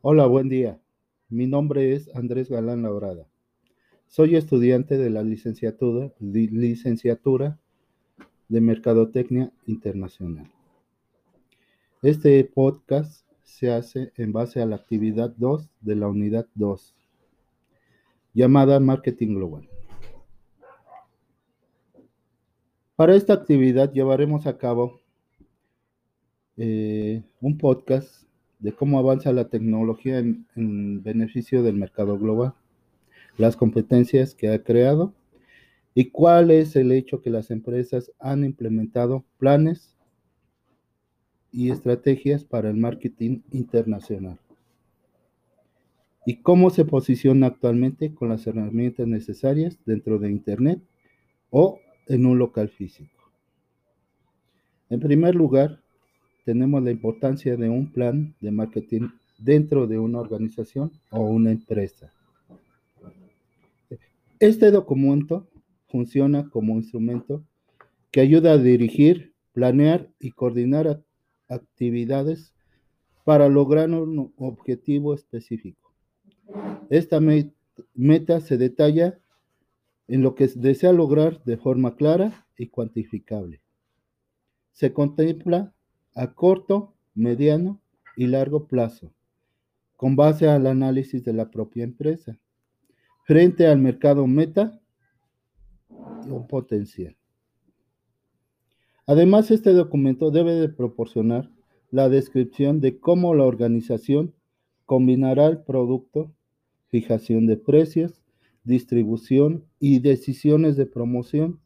Hola, buen día. Mi nombre es Andrés Galán Labrada. Soy estudiante de la licenciatura, de Mercadotecnia Internacional. Este podcast se hace en base a la actividad 2 de la unidad 2, llamada Marketing Global. Para esta actividad llevaremos a cabo eh, un podcast de cómo avanza la tecnología en, en, beneficio del mercado global, las competencias que ha creado y cuál es el hecho que las empresas han implementado planes y estrategias para el marketing internacional y cómo se posiciona actualmente con las herramientas necesarias dentro de Internet o en un local físico. En primer lugar, tenemos la importancia de un plan de marketing dentro de una organización o una empresa. Este documento funciona como instrumento que ayuda a dirigir, planear y coordinar actividades para lograr un objetivo específico. Esta meta se detalla en lo que desea lograr de forma clara y cuantificable. Se contempla a corto, mediano y largo plazo, con base al análisis de la propia empresa, frente al mercado meta o potencial. Además, este documento debe de proporcionar la descripción de cómo la organización combinará el producto, fijación de precios, distribución y decisiones de promoción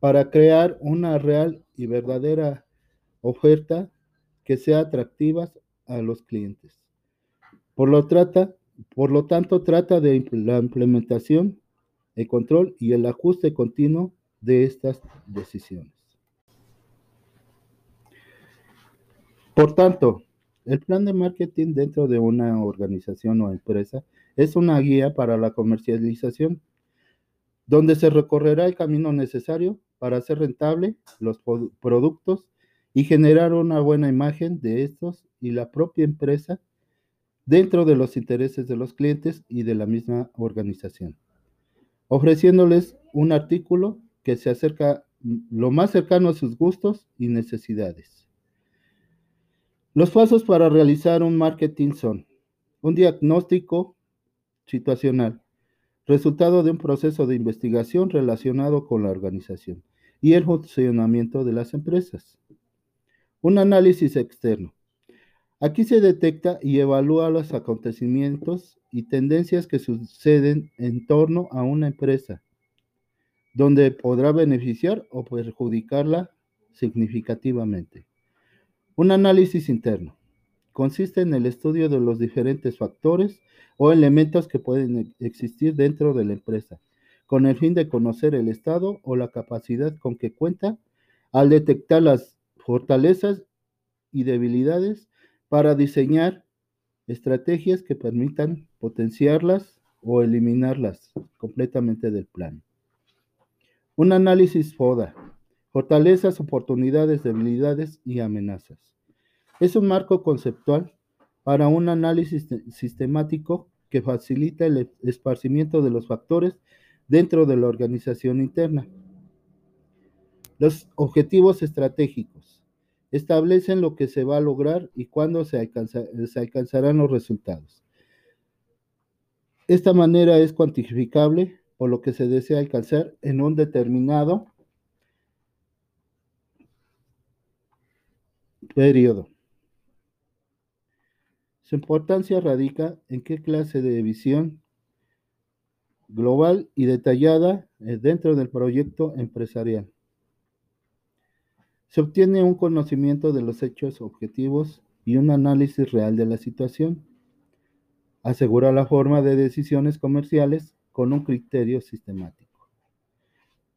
para crear una real y verdadera oferta que sea atractiva a los clientes. Por lo, trata, por lo tanto, trata de la implementación, el control y el ajuste continuo de estas decisiones. Por tanto, el plan de marketing dentro de una organización o empresa es una guía para la comercialización, donde se recorrerá el camino necesario para hacer rentable los productos y generar una buena imagen de estos y la propia empresa dentro de los intereses de los clientes y de la misma organización, ofreciéndoles un artículo que se acerca lo más cercano a sus gustos y necesidades. Los pasos para realizar un marketing son un diagnóstico situacional, resultado de un proceso de investigación relacionado con la organización y el funcionamiento de las empresas. Un análisis externo. Aquí se detecta y evalúa los acontecimientos y tendencias que suceden en torno a una empresa, donde podrá beneficiar o perjudicarla significativamente. Un análisis interno. Consiste en el estudio de los diferentes factores o elementos que pueden existir dentro de la empresa, con el fin de conocer el estado o la capacidad con que cuenta al detectar las fortalezas y debilidades para diseñar estrategias que permitan potenciarlas o eliminarlas completamente del plan. Un análisis FODA, fortalezas, oportunidades, debilidades y amenazas. Es un marco conceptual para un análisis sistemático que facilita el esparcimiento de los factores dentro de la organización interna. Los objetivos estratégicos establecen lo que se va a lograr y cuándo se, se alcanzarán los resultados. Esta manera es cuantificable por lo que se desea alcanzar en un determinado periodo. Su importancia radica en qué clase de visión global y detallada dentro del proyecto empresarial. Se obtiene un conocimiento de los hechos objetivos y un análisis real de la situación. Asegura la forma de decisiones comerciales con un criterio sistemático.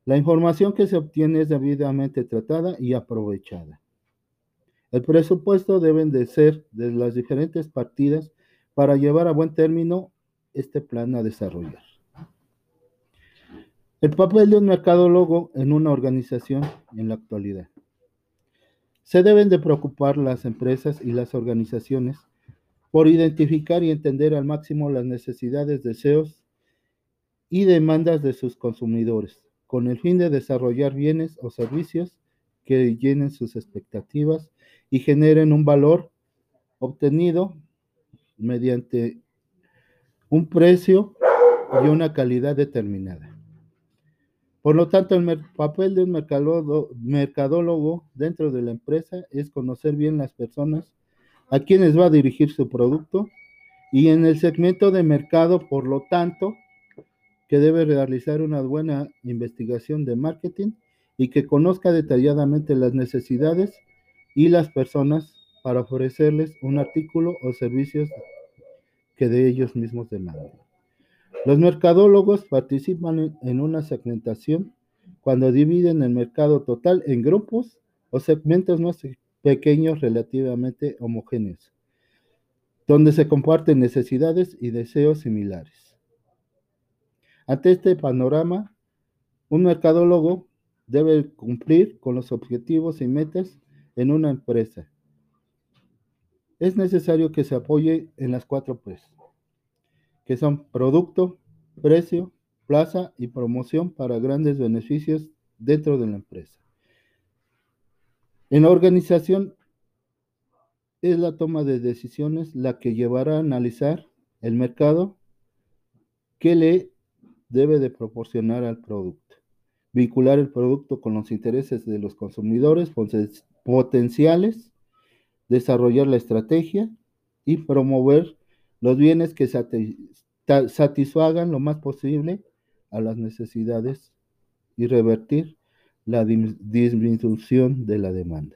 La información que se obtiene es debidamente tratada y aprovechada. El presupuesto deben de ser de las diferentes partidas para llevar a buen término este plan a desarrollar. El papel de un mercadólogo en una organización en la actualidad. Se deben de preocupar las empresas y las organizaciones por identificar y entender al máximo las necesidades, deseos y demandas de sus consumidores, con el fin de desarrollar bienes o servicios que llenen sus expectativas y generen un valor obtenido mediante un precio y una calidad determinada. Por lo tanto, el papel de un mercadólogo dentro de la empresa es conocer bien las personas a quienes va a dirigir su producto y en el segmento de mercado, por lo tanto, que debe realizar una buena investigación de marketing y que conozca detalladamente las necesidades y las personas para ofrecerles un artículo o servicios que de ellos mismos demandan. Los mercadólogos participan en una segmentación cuando dividen el mercado total en grupos o segmentos más pequeños relativamente homogéneos, donde se comparten necesidades y deseos similares. Ante este panorama, un mercadólogo debe cumplir con los objetivos y metas en una empresa es necesario que se apoye en las cuatro P, que son producto, precio, plaza y promoción para grandes beneficios dentro de la empresa. En la organización es la toma de decisiones la que llevará a analizar el mercado que le debe de proporcionar al producto, vincular el producto con los intereses de los consumidores potenciales desarrollar la estrategia y promover los bienes que satisfagan lo más posible a las necesidades y revertir la disminución de la demanda.